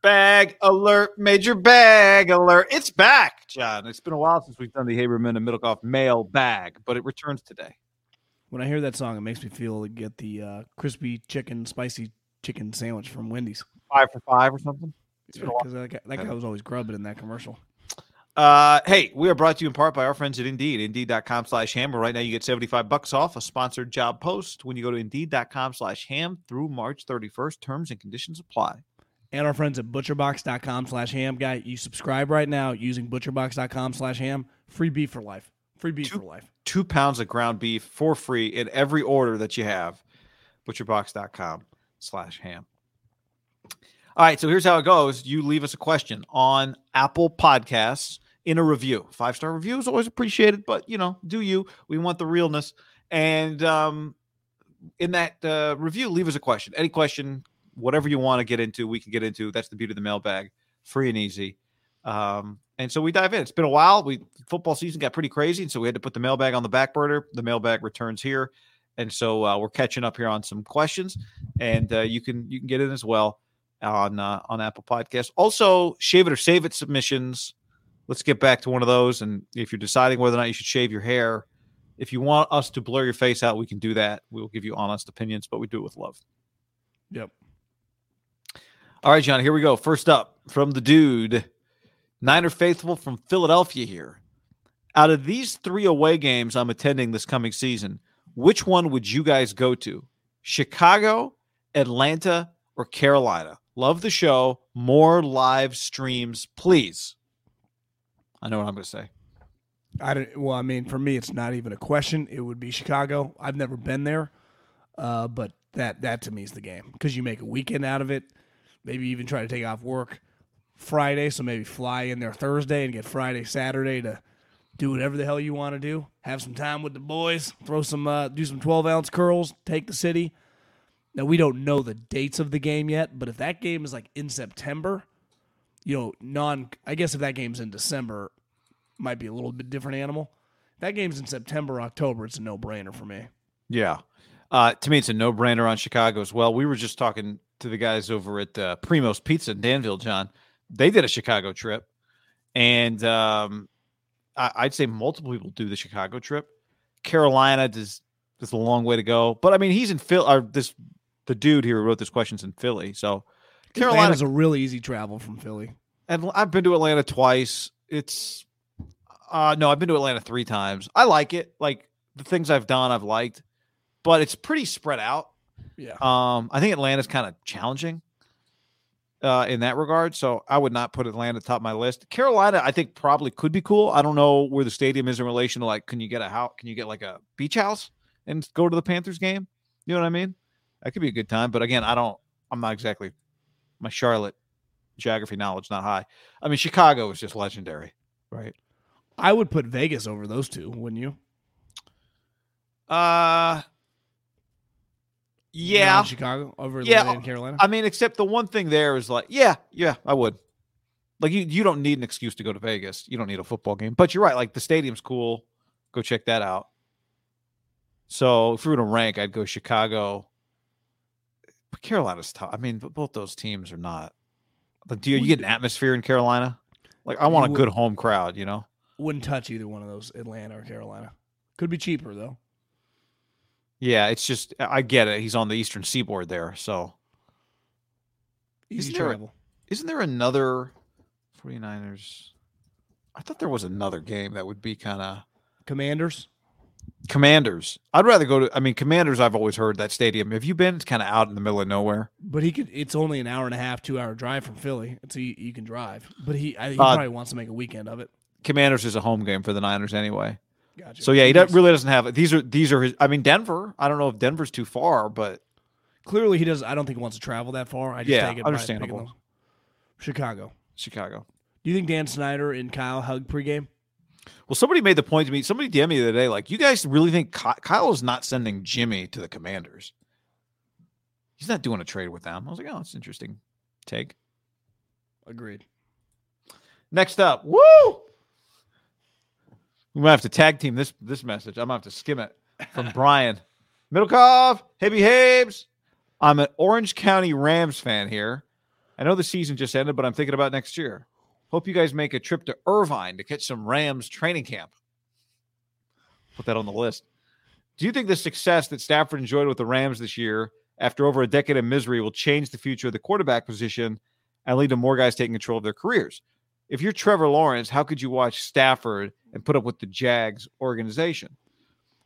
Bag alert, major bag alert. It's back, John. It's been a while since we've done the Haberman and Middlekauff mail bag, but it returns today. When I hear that song, it makes me feel to get the uh, crispy chicken, spicy chicken sandwich from Wendy's. Five for five or something. Because that, guy- that guy was always grubbing in that commercial. Uh, hey, we are brought to you in part by our friends at Indeed. Indeed.com slash ham. Right now you get 75 bucks off a sponsored job post when you go to Indeed.com slash ham through March 31st. Terms and conditions apply. And our friends at butcherbox.com slash ham. Guy, you subscribe right now using butcherbox.com slash ham. Free beef for life. Free beef for life. Two pounds of ground beef for free in every order that you have. Butcherbox.com slash ham. All right, so here's how it goes. You leave us a question on Apple Podcasts in a review. Five star review is always appreciated, but you know, do you? We want the realness. And um, in that uh, review, leave us a question. Any question, whatever you want to get into, we can get into. That's the beauty of the mailbag, free and easy. Um, and so we dive in. It's been a while. We football season got pretty crazy, and so we had to put the mailbag on the back burner. The mailbag returns here, and so uh, we're catching up here on some questions, and uh, you can you can get in as well on uh, on Apple Podcasts. Also, shave it or save it submissions. Let's get back to one of those. And if you're deciding whether or not you should shave your hair, if you want us to blur your face out, we can do that. We will give you honest opinions, but we do it with love. Yep. All right, John, here we go. First up from the dude, Niner Faithful from Philadelphia here. Out of these three away games I'm attending this coming season, which one would you guys go to? Chicago, Atlanta, or Carolina? Love the show. More live streams, please. I know what I'm going to say. I don't. Well, I mean, for me, it's not even a question. It would be Chicago. I've never been there, uh, but that that to me is the game because you make a weekend out of it. Maybe even try to take off work Friday, so maybe fly in there Thursday and get Friday, Saturday to do whatever the hell you want to do. Have some time with the boys. Throw some, uh, do some twelve ounce curls. Take the city. Now we don't know the dates of the game yet, but if that game is like in September, you know, non. I guess if that game's in December, might be a little bit different animal. If that game's in September, October. It's a no brainer for me. Yeah. Uh, to me, it's a no brainer on Chicago as well. We were just talking to the guys over at uh, Primo's Pizza in Danville, John. They did a Chicago trip, and um, I, I'd say multiple people do the Chicago trip. Carolina does is a long way to go, but I mean, he's in Phil. Or this the dude here who wrote this question's in Philly, so Carolina Atlanta's a really easy travel from Philly. and I've been to Atlanta twice. It's uh no, I've been to Atlanta three times. I like it. Like the things I've done, I've liked, but it's pretty spread out. Yeah. Um, I think Atlanta's kind of challenging uh in that regard. So I would not put Atlanta at the top of my list. Carolina, I think probably could be cool. I don't know where the stadium is in relation to like, can you get a house? Can you get like a beach house and go to the Panthers game? You know what I mean? That could be a good time. But again, I don't. I'm not exactly my Charlotte geography knowledge not high. I mean, Chicago is just legendary, right? I would put Vegas over those two, wouldn't you? Uh yeah. Chicago over Yeah, Atlanta and Carolina. I mean, except the one thing there is like, yeah, yeah, I would. Like you, you don't need an excuse to go to Vegas. You don't need a football game. But you're right. Like the stadium's cool. Go check that out. So if we were to rank, I'd go Chicago. But Carolina's tough. I mean, but both those teams are not. Like, do you, you get an atmosphere in Carolina? Like I want a good home crowd. You know. Wouldn't touch either one of those, Atlanta or Carolina. Could be cheaper though. Yeah, it's just I get it. He's on the eastern seaboard there, so Easy Isn't there travel. Isn't there another 49ers? I thought there was another game that would be kind of Commanders. Commanders. I'd rather go to I mean Commanders I've always heard that stadium. Have you been? It's kind of out in the middle of nowhere. But he could. It's only an hour and a half, two hour drive from Philly, so you, you can drive. But he, I, he Uh, probably wants to make a weekend of it. Commanders is a home game for the Niners anyway. Gotcha. So yeah, he Nice. does, really doesn't have it. These are these are his I mean Denver. I don't know if Denver's too far, but Clearly, he does. I don't think he wants to travel that far. I just Yeah, take it understandable. Chicago. Chicago. Do you think Dan Snyder and Kyle hug pregame? Well, somebody made the point to me. Somebody DM'd me the other day, like, you guys really think Ky- Kyle is not sending Jimmy to the Commanders? He's not doing a trade with them. I was like, oh, it's interesting. Take. Agreed. Next up, woo! We might have to tag team this this message. I'm gonna have to skim it from Brian Middlekauff. Hey, behaves. I'm an Orange County Rams fan here. I know the season just ended, but I'm thinking about next year. Hope you guys make a trip to Irvine to catch some Rams training camp. Put that on the list. Do you think the success that Stafford enjoyed with the Rams this year, after over a decade of misery, will change the future of the quarterback position and lead to more guys taking control of their careers? If you're Trevor Lawrence, how could you watch Stafford and put up with the Jags organization?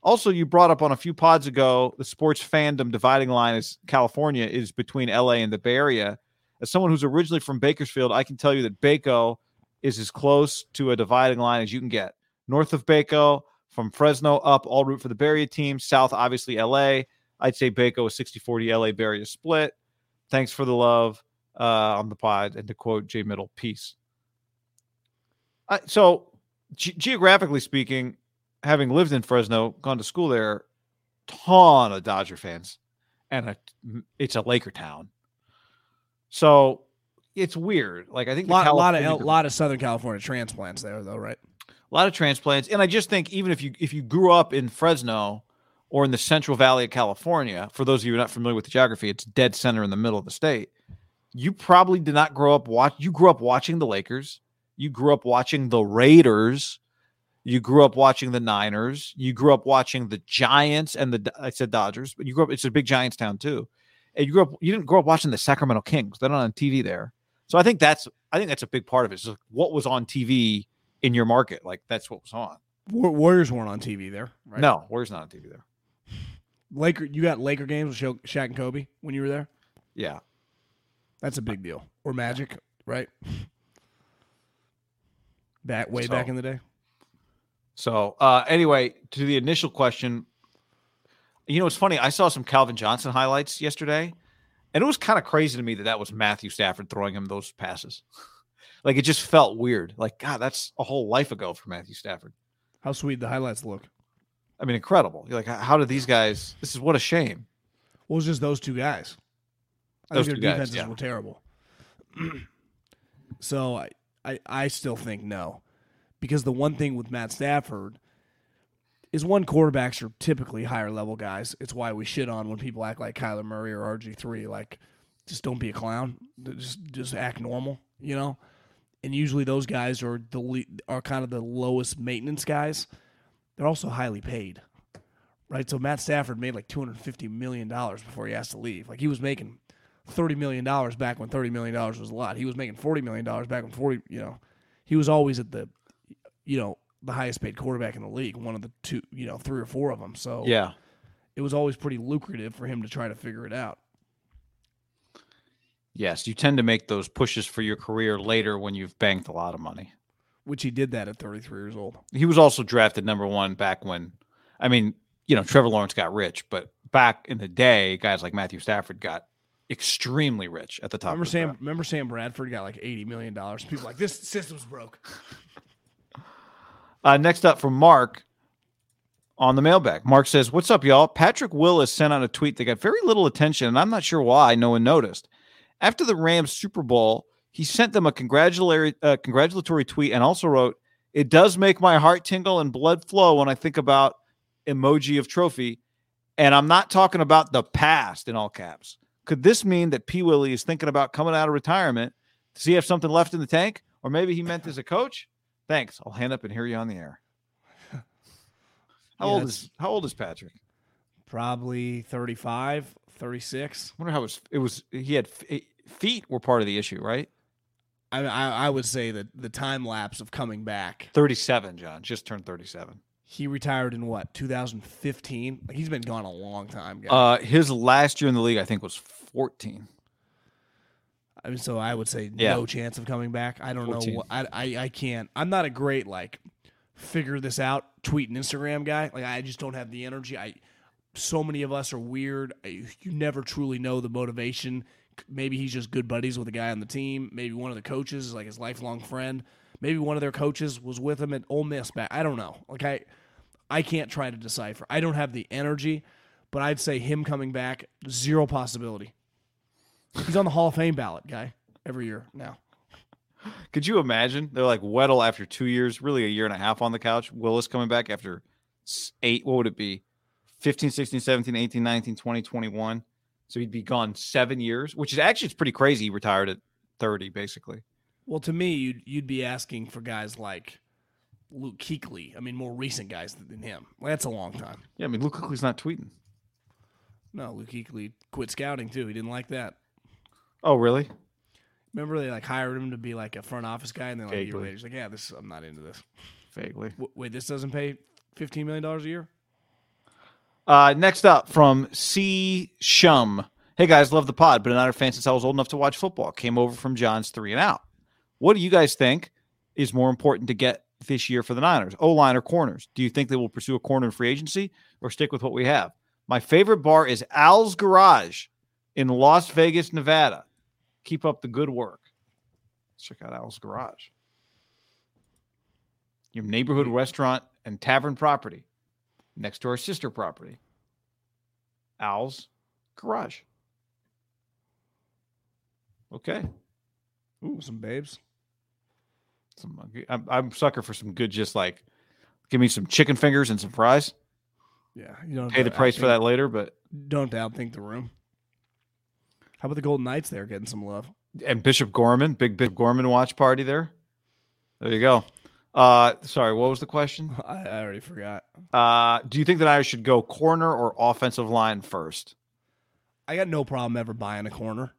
Also, you brought up on a few pods ago the sports fandom dividing line is California is between LA and the Bay Area. As someone who's originally from Bakersfield, I can tell you that Baco is as close to a dividing line as you can get. North of Baco, from Fresno up, all root for the Bay Area team. South, obviously, LA. I'd say Baco is 60 40 LA Bay Area split. Thanks for the love uh, on the pod. And to quote Jay Middle, peace. Uh, so, ge- geographically speaking, having lived in Fresno, gone to school there, ton of Dodger fans, and a, it's a Laker town. So it's weird. Like I think A lot, a lot of a lot of Southern California transplants there, though, right? a lot of transplants, and I just think even if you if you grew up in Fresno or in the Central Valley of California, for those of you who are not familiar with the geography, it's dead center in the middle of the state. You probably did not grow up watch. You grew up watching the Lakers. You grew up watching the Raiders. You grew up watching the Niners. You grew up watching the Giants and the I said Dodgers, but you grew up. It's a big Giants town too. And you grew up. You didn't grow up watching the Sacramento Kings. They're not on TV there. So I think that's I think that's a big part of it. Is like what was on TV in your market. Like that's what was on. Warriors weren't on TV there, right? No, Warriors not on TV there. Laker. You got Laker games with Shaq and Kobe when you were there. Yeah. That's a big deal. Or Magic, right? Back way So- back in the day. So uh anyway, to the initial question, you know, it's funny. I saw some Calvin Johnson highlights yesterday, and it was kind of crazy to me that that was Matthew Stafford throwing him those passes. like it just felt weird. Like God, that's a whole life ago for Matthew Stafford. How sweet the highlights look. I mean, incredible. You're like, how- did these guys? This is what a shame. Well, it was just those two guys. I Those think their guys, defenses yeah. were terrible. so I, I, I still think no, because the one thing with Matt Stafford is one quarterbacks are typically higher level guys. It's why we shit on when people act like Kyler Murray or RG three. Like, just don't be a clown. Just just act normal, you know. And usually those guys are the are kind of the lowest maintenance guys. They're also highly paid right? So Matt Stafford made like two hundred fifty million dollars before he asked to leave. Like he was making thirty million dollars back when thirty million dollars was a lot. He was making forty million dollars back when forty. You know, he was always at the, you know, the highest paid quarterback in the league, one of the two, you know, three or four of them. So Yeah. it was always pretty lucrative for him to try to figure it out. Yes, you tend to make those pushes for your career later when you've banked a lot of money. Which he did that at thirty three years old. He was also drafted number one back when, I mean, you know, Trevor Lawrence got rich, but back in the day, guys like Matthew Stafford got extremely rich at the top. Remember Sam? Remember Sam Bradford got like eighty million dollars. People like this system's broke. Uh, next up from Mark on the mailbag. Mark says, What's up, y'all? Patrick Willis sent out a tweet that got very little attention, and I'm not sure why no one noticed. After the Rams Super Bowl, he sent them a congratulatory, uh, congratulatory tweet and also wrote, It does make my heart tingle and blood flow when I think about emoji of trophy. And I'm not talking about the past in all caps. Could this mean that P. Willie is thinking about coming out of retirement to see if something left in the tank? Or maybe he meant as a coach? Thanks. I'll hand up and hear you on the air. How Yeah, old is how old is Patrick? Probably 35, 36. I wonder how his it was. He had feet were part of the issue, right? I, I I would say that the time lapse of coming back. Thirty-seven. John just turned thirty-seven. He retired in what 2015. Like he's been gone a long time, guys. Uh, his last year in the league, I think, was fourteen. I mean, so I would say Yeah. no chance of coming back. I don't 14. know. What, I, I I can't. I'm not a great like figure this out tweet and Instagram guy. Like I just don't have the energy. I so many of us are weird. You never truly know the motivation. Maybe he's just good buddies with a guy on the team. Maybe one of the coaches is like his lifelong friend. Maybe one of their coaches was with him at Ole Miss back. I don't know. Like I, I can't try to decipher. I don't have the energy, but I'd say him coming back zero possibility. He's on the Hall of Fame ballot, guy, every year now. Could you imagine? They're like Weddle after two years, really a year and a half on the couch. Willis coming back after eight. What would it be? 15, 16, 17, 18, 19, 20, 21. So he'd be gone seven years, which is actually it's pretty crazy. He retired at 30, basically. Well, to me, you'd you'd be asking for guys like Luke Kuechly. I mean, more recent guys than him. Well, that's a long time. Yeah, I mean, Luke Kuechly's not tweeting. No, Luke Kuechly quit scouting too. He didn't like that. Oh, really? Remember they like hired him to be like a front office guy, and then like a year later, he's like, "Yeah, this I'm not into this." Vaguely. W- wait, this doesn't pay fifteen million dollars a year. Uh, next up from C Shum. Hey guys, love the pod, but another fan since I was old enough to watch football. Came over from John's three and out. What do you guys think is more important to get this year for the Niners? O line or corners? Do you think they will pursue a corner in free agency or stick with what we have? My favorite bar is Al's Garage in Las Vegas, Nevada. Keep up the good work. Let's check out Al's Garage. Your neighborhood hmm. restaurant and tavern property next to our sister property, Al's Garage. Okay. Ooh, some babes. Some, I'm, I'm sucker for some good, just like give me some chicken fingers and some fries. Yeah, you don't Pay the price for that later, but don't outthink the room. How about the Golden Knights there getting some love? and Bishop Gorman, big Bishop Gorman watch party there. There you go. Uh, sorry, what was the question? I, I already forgot. Uh, do you think that I should go corner or offensive line first? I got no problem ever buying a corner.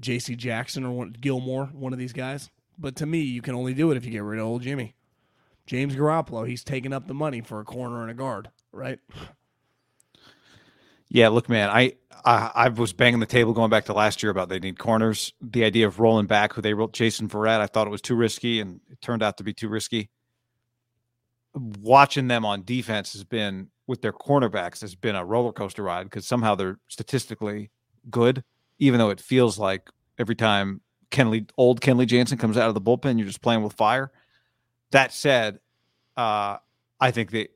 J.C. Jackson or one, Gilmore, one of these guys. But to me, you can only do it if you get rid of old Jimmy. James Garoppolo, he's taking up the money for a corner and a guard, right? Yeah, look, man, I, I I was banging the table going back to last year about they need corners. The idea of rolling back who they wrote Jason Verrett, I thought it was too risky, and it turned out to be too risky. Watching them on defense has been with their cornerbacks has been a roller coaster ride because somehow they're statistically good, even though it feels like every time Kenley old Kenley Jansen comes out of the bullpen, you're just playing with fire. That said, uh, I think they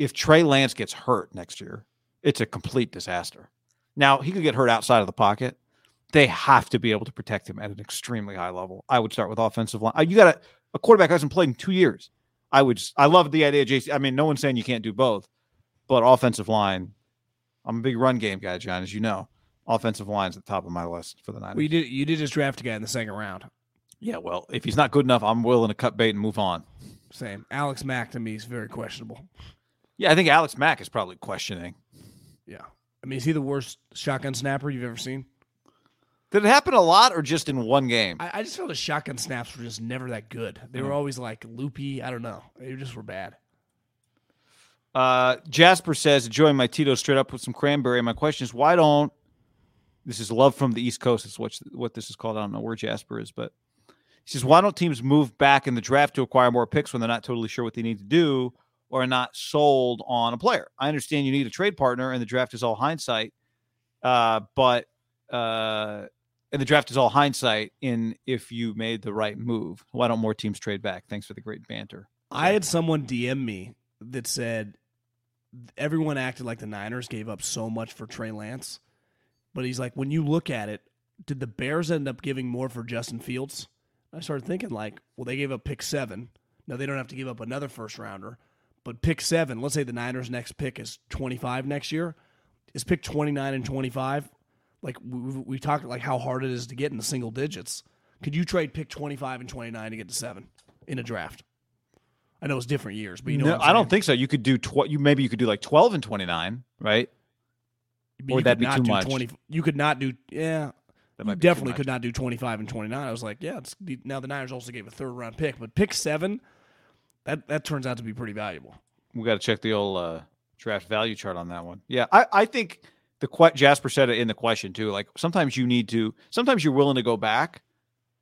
if Trey Lance gets hurt next year, it's a complete disaster. Now, he could get hurt outside of the pocket. They have to be able to protect him at an extremely high level. I would start with offensive line. Uh, you got a, a quarterback hasn't played in two years. I would. Just, I love the idea, JC. I mean, no one's saying you can't do both, but offensive line. I'm a big run game guy, John, as you know. Offensive line's at the top of my list for the Niners. We did. You did just draft a guy in the second round. Yeah, well, if he's not good enough, I'm willing to cut bait and move on. Same. Alex Mack to me is very questionable. Yeah, I think Alex Mack is probably questioning. Yeah. I mean, is he the worst shotgun snapper you've ever seen? Did it happen a lot or just in one game? I, I just felt the shotgun snaps were just never that good. They were always like loopy. I don't know. They just were bad. Uh, Jasper says, enjoying my Tito straight up with some cranberry. My question is, why don't this is love from the East Coast? Is what what this is called. I don't know where Jasper is, but he says, why don't teams move back in the draft to acquire more picks when they're not totally sure what they need to do or are not sold on a player? I understand you need a trade partner, and the draft is all hindsight. Uh, but uh, and the draft is all hindsight in if you made the right move. Why don't more teams trade back? Thanks for the great banter. I had someone DM me that said everyone acted like the Niners gave up so much for Trey Lance. But he's like, when you look at it, did the Bears end up giving more for Justin Fields? I started thinking, like, well, they gave up pick seven. Now they don't have to give up another first rounder. But pick seven, let's say the Niners' next pick is 25 next year. Is pick 29 and 25? Like, we, we talked like how hard it is to get in the single digits. Could you trade pick 25 and 29 to get to seven in a draft? I know it's different years, but you know, no, I don't think so. You could do tw- you maybe you could do like twelve and twenty nine, right? Or would that be too much? 20, you could not do, yeah. That You might be definitely could not do 25 and 29. I was like, yeah, now the Niners also gave a third round pick, but pick seven, that, that turns out to be pretty valuable. We got to check the old uh, draft value chart on that one. Yeah, I, I think the que- Jasper said it in the question too. Like sometimes you need to, sometimes you're willing to go back,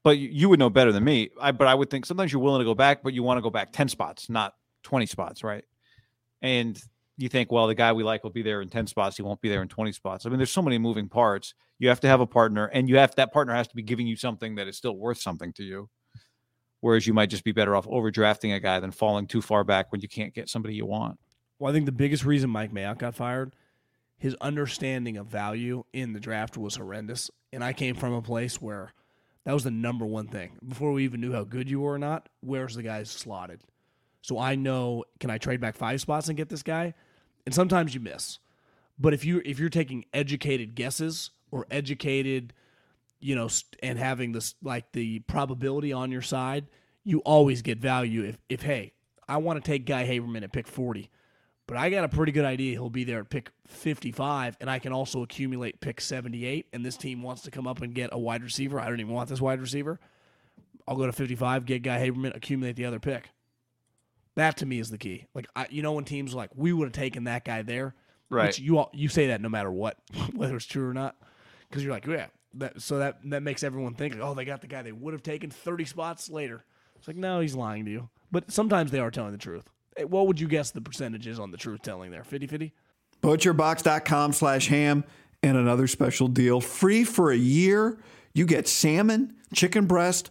but you, you would know better than me. I, but I would think sometimes you're willing to go back, but you want to go back ten spots, not twenty spots, right? And you think, well, the guy we like will be there in 10 spots. He won't be there in 20 spots. I mean, there's so many moving parts. You have to have a partner, and you have that partner has to be giving you something that is still worth something to you. Whereas you might just be better off overdrafting a guy than falling too far back when you can't get somebody you want. Well, I think the biggest reason Mike Mayock got fired, his understanding of value in the draft was horrendous. And I came from a place where that was the number one thing. Before we even knew how good you were or not, where's the guy slotted? So I know can I trade back five spots and get this guy? And sometimes you miss. But if you if you're taking educated guesses or educated, you know, and having this like the probability on your side, you always get value if if hey, I want to take Guy Haberman at pick 40 but I got a pretty good idea he'll be there at pick 55, and I can also accumulate pick 78. And this team wants to come up and get a wide receiver. I don't even want this wide receiver. I'll go to 55, get Guy Haberman, accumulate the other pick. That to me is the key. Like I, you know, when teams like we would have taken that guy there, right? you all, you say that no matter what, whether it's true or not, because you're like, yeah. That, so that that makes everyone think, like, oh, they got the guy they would have taken 30 spots later. It's like, no, he's lying to you. But sometimes they are telling the truth. Eh, what would you guess the percentages on the truth telling there? 50 50? Butcherbox.com slash ham and another special deal. Free for a year. You get salmon, chicken breast,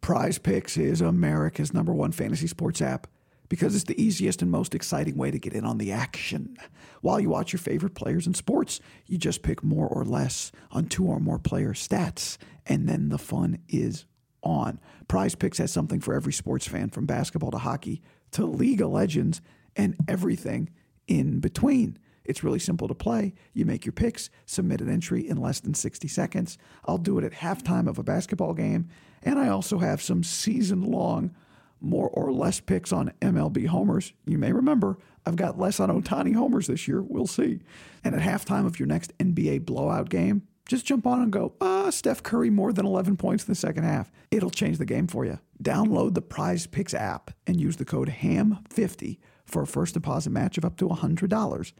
Prize Picks is America's number one fantasy sports app because it's the easiest and most exciting way to get in on the action. While you watch your favorite players in sports, you just pick more or less on two or more player stats, and then the fun is on. Prize Picks has something for every sports fan from basketball to hockey to League of Legends and everything in between. It's really simple to play. You make your picks, submit an entry in less than 60 seconds. I'll do it at halftime of a basketball game. And I also have some season long, more or less picks on MLB homers. You may remember I've got less on Ohtani homers this year. We'll see. And at halftime of your next NBA blowout game, just jump on and go, ah, Steph Curry more than 11 points in the second half. It'll change the game for you. Download the Prize Picks app and use the code HAM50 for a first deposit match of up to $100.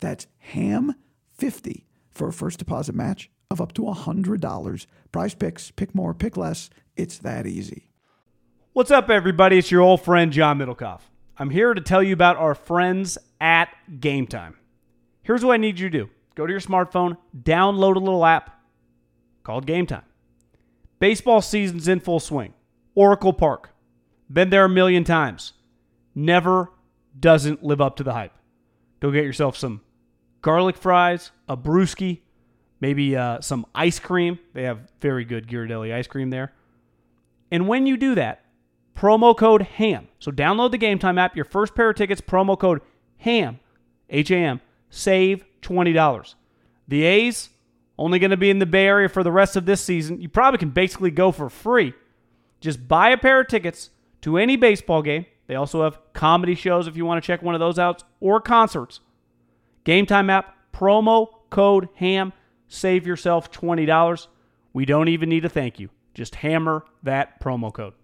That's HAM50 for a first deposit match of up to $100. Prize Picks, pick more, pick less. It's that easy. What's up, everybody? It's your old friend, John Middlekauff. I'm here to tell you about our friends at Game Time. Here's what I need you to do go to your smartphone, download a little app called Game Time. Baseball season's in full swing. Oracle Park. Been there a million times. Never doesn't live up to the hype. Go get yourself some garlic fries, a brewski, maybe uh, some ice cream. They have very good Ghirardelli ice cream there. And when you do that, promo code HAM. So download the Game Time app. Your first pair of tickets, promo code HAM, H A M, save $20. The A's, only going to be in the Bay Area for the rest of this season. You probably can basically go for free. Just buy a pair of tickets to any baseball game. They also have comedy shows if you want to check one of those out or concerts. Game Time app, promo code HAM, save yourself $20. We don't even need a thank you. Just hammer that promo code.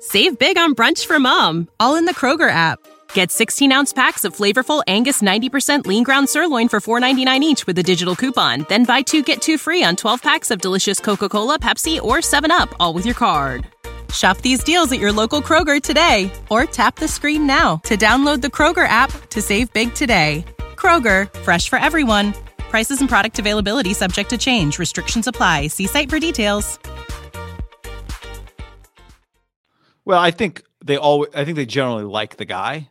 Save big on brunch for mom, all in the Kroger app. Get 16 ounce packs of flavorful Angus 90% lean ground sirloin for $4.99 each with a digital coupon. Then buy two get two free on 12 packs of delicious Coca Cola, Pepsi, or 7UP, all with your card. Shop these deals at your local Kroger today or tap the screen now to download the Kroger app to save big today. Kroger, fresh for everyone. Prices and product availability subject to change. Restrictions apply. See site for details. Well, I think they always I think they generally like the guy.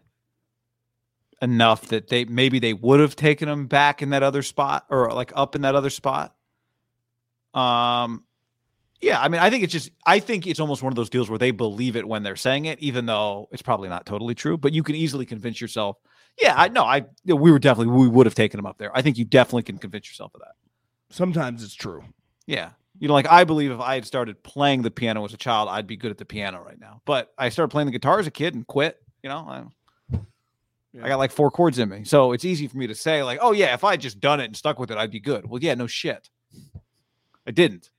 enough that they maybe they would have taken him back in that other spot or like up in that other spot. Um, yeah, I mean, I think it's just, I think it's almost one of those deals where they believe it when they're saying it, even though it's probably not totally true. But you can easily convince yourself. Yeah, I know. I we were definitely we would have taken him up there. I think you definitely can convince yourself of that. Sometimes it's true. Yeah, you know, like I believe if I had started playing the piano as a child, I'd be good at the piano right now. But I started playing the guitar as a kid and quit. You know, I, I got like four chords in me, so it's easy for me to say like, oh yeah, if I had just done it and stuck with it, I'd be good. Well, yeah, no shit, I didn't.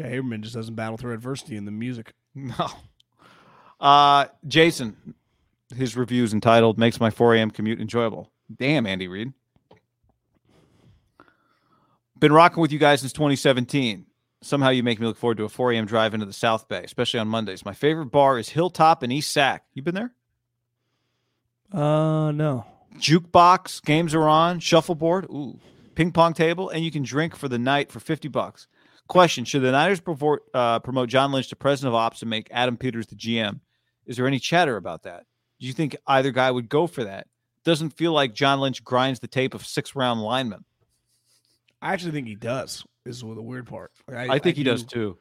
Guy Haberman just doesn't battle through adversity in the music. No. Uh, Jason, his review is entitled "Makes My 4 a.m. commute enjoyable." Damn, Andy Reid. Been rocking with you guys since 2017. Somehow you make me look forward to a 4 a.m. drive into the South Bay, especially on Mondays. My favorite bar is Hilltop in East Sac. You been there? Uh, no. Jukebox, games are on, shuffleboard, ooh, ping pong table, and you can drink for the night for 50 bucks. Question: Should the Niners promote, uh, promote John Lynch to president of ops and make Adam Peters the GM? Is there any chatter about that? Do you think either guy would go for that? Doesn't feel like John Lynch grinds the tape of six round linemen. I actually think he does. Is the weird part. Like, I, think he does too.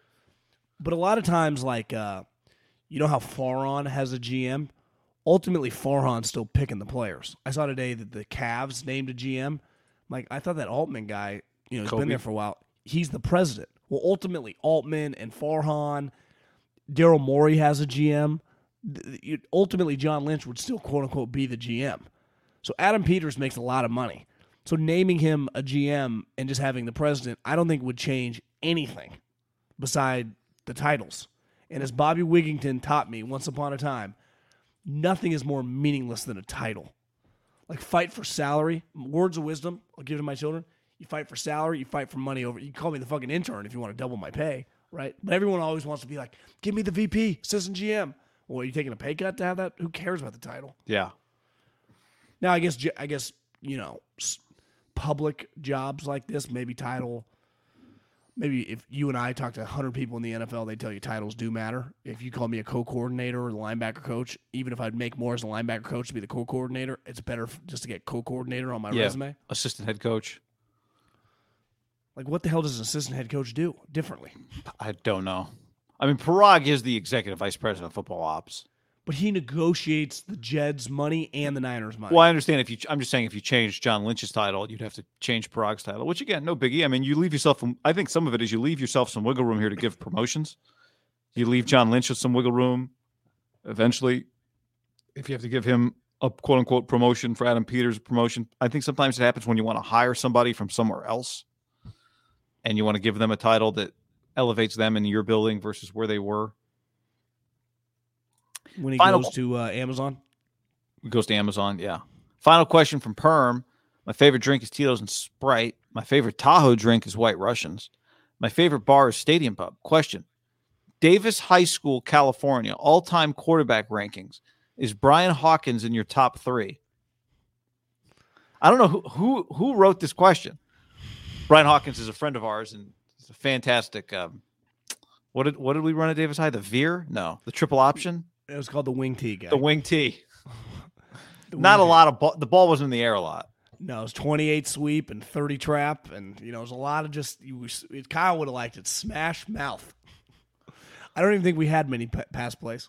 But a lot of times, like uh, you know how Farhan has a GM. Ultimately, Farhan's still picking the players. I saw today that the Cavs named a GM. Like I thought that Altman guy, you know, he's Koby. been there for a while. He's the president. Well, ultimately, Altman and Farhan, Daryl Morey has a GM. Ultimately, John Lynch would still quote unquote be the GM. So Adam Peters makes a lot of money. So naming him a GM and just having the president, I don't think would change anything beside the titles. And as Bobby Wigington taught me once upon a time, nothing is more meaningless than a title. Like fight for salary, words of wisdom, I'll give to my children. You fight for salary, you fight for money over. You can call me the fucking intern if you want to double my pay, right? But everyone always wants to be like, give me the VP, assistant GM. Well, are you taking a pay cut to have that? Who cares about the title? Yeah. Now, I guess I guess you know public jobs like this, maybe title. Maybe if you and I talk to hundred people in the NFL, they tell you titles do matter. If you call me a co-coordinator or the linebacker coach, even if I'd make more as a linebacker coach to be the co-coordinator, it's better just to get co-coordinator on my Yeah. resume. Assistant head coach. Like, what the hell does an assistant head coach do differently? I don't know. I mean, Paraag is the executive vice president of football ops. But he negotiates the Jeds' money and the Niners' money. Well, I understand if you. I'm just saying if you change John Lynch's title, you'd have to change Paraag's title. Which again, no biggie. I mean, you leave yourself. I think some of it is you leave yourself some wiggle room here to give promotions. You leave John Lynch with some wiggle room. Eventually, if you have to give him a quote unquote promotion for Adam Peters promotion, I think sometimes it happens when you want to hire somebody from somewhere else, and you want to give them a title that elevates them in your building versus where they were. when he Final- goes to uh, Amazon. Goes to Amazon. Yeah. Final question from Perm. My favorite drink is Tito's and Sprite. My favorite Tahoe drink is White Russians. My favorite bar is Stadium Pub. Question Davis High School, California, all time quarterback rankings. Is Brian Hawkins in your top three? I don't know who, who, who wrote this question. Brian Hawkins is a friend of ours and it's a fantastic. Um, what did what did we run at Davis High? The Veer? No, the triple option, It was called the Wing T guy. the wing tee. The Not a wing T. lot of ball. The ball was in the air a lot. No, it was 28 sweep and 30 trap, and you know, it was a lot of just. You, Kyle would have liked it. Smash mouth. I don't even think we had many pa- pass plays.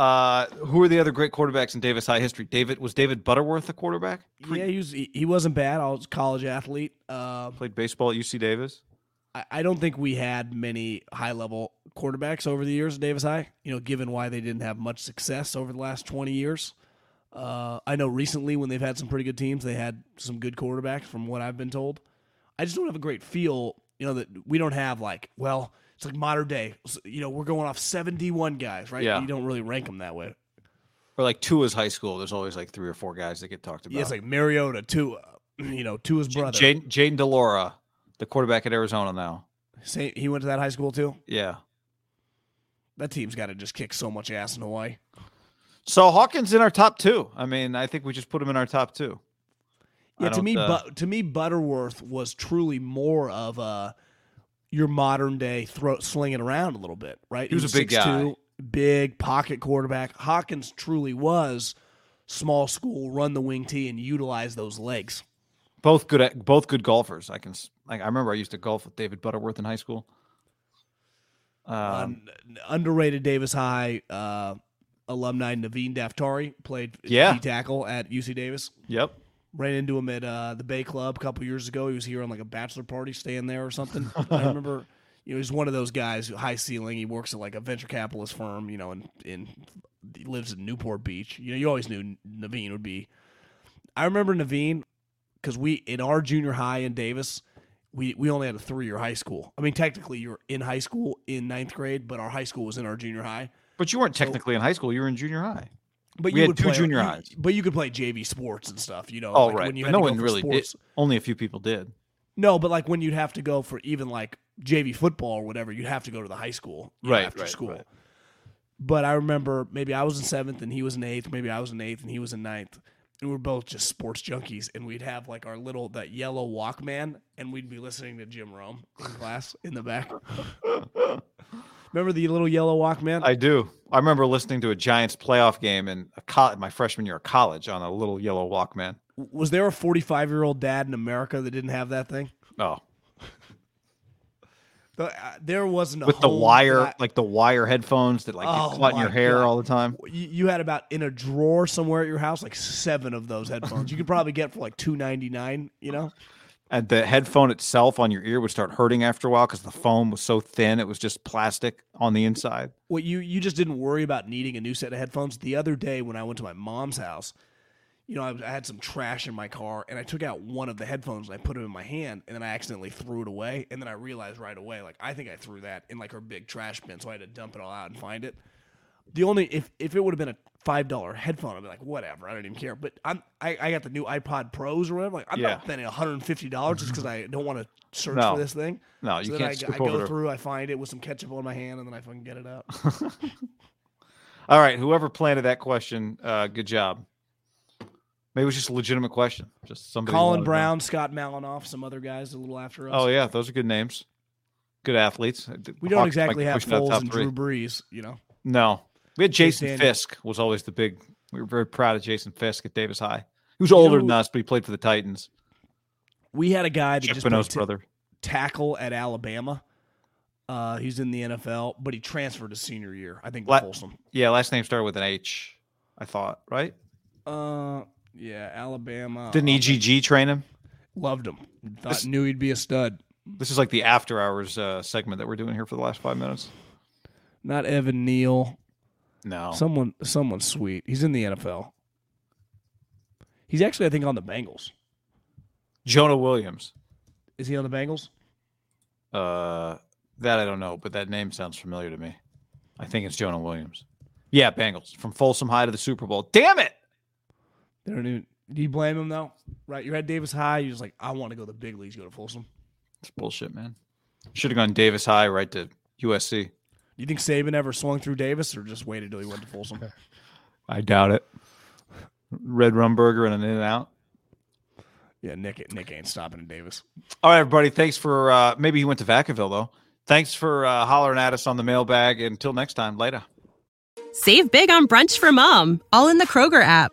Uh, who are the other great quarterbacks in Davis High history? David was David Butterworth a quarterback? Pre- yeah, he was. He, he wasn't bad. I was a college athlete. Uh, Played baseball at UC Davis. I, I don't think we had many high level quarterbacks over the years at Davis High. You know, given why they didn't have much success over the last 20 years. Uh, I know recently when they've had some pretty good teams, they had some good quarterbacks, from what I've been told. I just don't have a great feel. You know that we don't have like well, it's like modern day. You know, we're going off 71 guys, right? Yeah. You don't really rank them that way. Or like Tua's high school. There's always like three or four guys that get talked about. Yeah, it's like Mariota, Tua. You know, Tua's brother. Jane, Jayden de Laura, the quarterback at Arizona now. Say, he went to that high school too. Yeah. That team's got to just kick so much ass in Hawaii. So Hawkins in our top two. I mean, I think we just put him in our top two. Yeah, to me, uh, but to me, Butterworth was truly more of a your modern day throw slinging around a little bit, right? He was a big guy. big pocket quarterback. Hawkins truly was small school, run the wing tee, and utilize those legs. Both good, at, both good golfers. I can. Like I remember, I used to golf with David Butterworth in high school. Um, Un- underrated Davis High uh, alumni Naveen Daftari played yeah. tackle at UC Davis. yep. Ran into him at uh, the Bay Club a couple years ago. He was here on like a bachelor party, staying there or something. I remember, you know, he's one of those guys who high ceiling. He works at like a venture capitalist firm, you know, and in he lives in Newport Beach. You know, you always knew Naveen would be. I remember Naveen because we in our junior high in Davis, we we only had a three year high school. I mean, technically you're in high school in ninth grade, but our high school was in our junior high. But you weren't technically in high school. You were in junior high. But We you had two play, junior you- highs. But you could play JV sports and stuff, you know. Oh like right. When you But had no one really sports. did. Only a few people did. No, but like when you'd have to go for even like JV football or whatever, you'd have to go to the high school you know, after right, school. right. But I remember maybe I was in seventh and he was in eighth. Maybe I was in eighth and he was in ninth. And we were both just sports junkies. And we'd have like our little that yellow Walkman, and we'd be listening to Jim Rome in class in the back. remember the little yellow Walkman? I do. I remember listening to a Giants playoff game in a co- my freshman year of college on a little yellow Walkman. was there a forty-five year old dad in America that didn't have that thing? Oh, The, uh, there wasn't a with the wire, like the wire headphones that like Oh, caught in your hair God. all the time. you, you had about in a drawer somewhere at your house like seven of those headphones. You could probably get for like two ninety nine. You know, And the headphone itself on your ear would start hurting after a while because the foam was so thin; it was just plastic on the inside. well, you you just didn't worry about needing a new set of headphones. The other day when I went to my mom's house, you know, I, I had some trash in my car, and I took out one of the headphones and I put it in my hand, and then I accidentally threw it away, and then I realized right away, like I think I threw that in like her big trash bin, so I had to dump it all out and find it. The only if if it would have been a five dollar headphone, I'd be like, whatever, I don't even care. But I'm I, I got the new iPod Pros or whatever. Like I'm Yeah. not spending 150 dollars just because I don't want to search No. for this thing. No, you so can't I, skip I go over through, I find it with some ketchup on my hand, and then I fucking get it out. All right, whoever planted that question, uh, good job. Maybe it was just a legitimate question. Just somebody. Colin. Brown, Scott Malinoff, some other guys a little after us. Oh yeah, those are good names. Good athletes. we don't Hawks exactly have push it out Foles and three. Drew Brees, you know. No, we had Jason. Fisk. Was always the big. We were very proud of Jason Fisk at Davis High. He was older know- than us, but he played for the Titans. We had a guy that Chuck just t- brother. tackle at Alabama. Uh, he's in the NFL, but he transferred his senior year. I think La- Folsom. Yeah, last name started with an H. I thought right. Uh, yeah, Alabama. Didn't uh, EGG train him? loved him. Thought This- knew he'd be a stud. This is like the after hours uh, segment that we're doing here for the last five minutes. Not Evan Neal. No, Someone, someone sweet. He's in the NFL. He's actually, I think, on the Bengals. Jonah Williams. Is he on the Bengals? Uh, that I don't know, but that name sounds familiar to me. I think it's Jonah Williams. Yeah, Bengals from Folsom High to the Super Bowl. Damn it! They don't even. Do you blame him though? Right, you're at Davis High. You're just like, I want to go to the big leagues. Go to Folsom. It's bullshit, man. Should have gone Davis High right to USC. Do you think Saban ever swung through Davis, or just waited till he went to Folsom? I doubt it. Red rum burger and an in and out. yeah, Nick. Nick ain't stopping in Davis. All right, everybody. Thanks for uh maybe he went to Vacaville though. Thanks for uh, hollering at us on the mailbag. Until next time, later. Save big on brunch for mom, all in the Kroger app.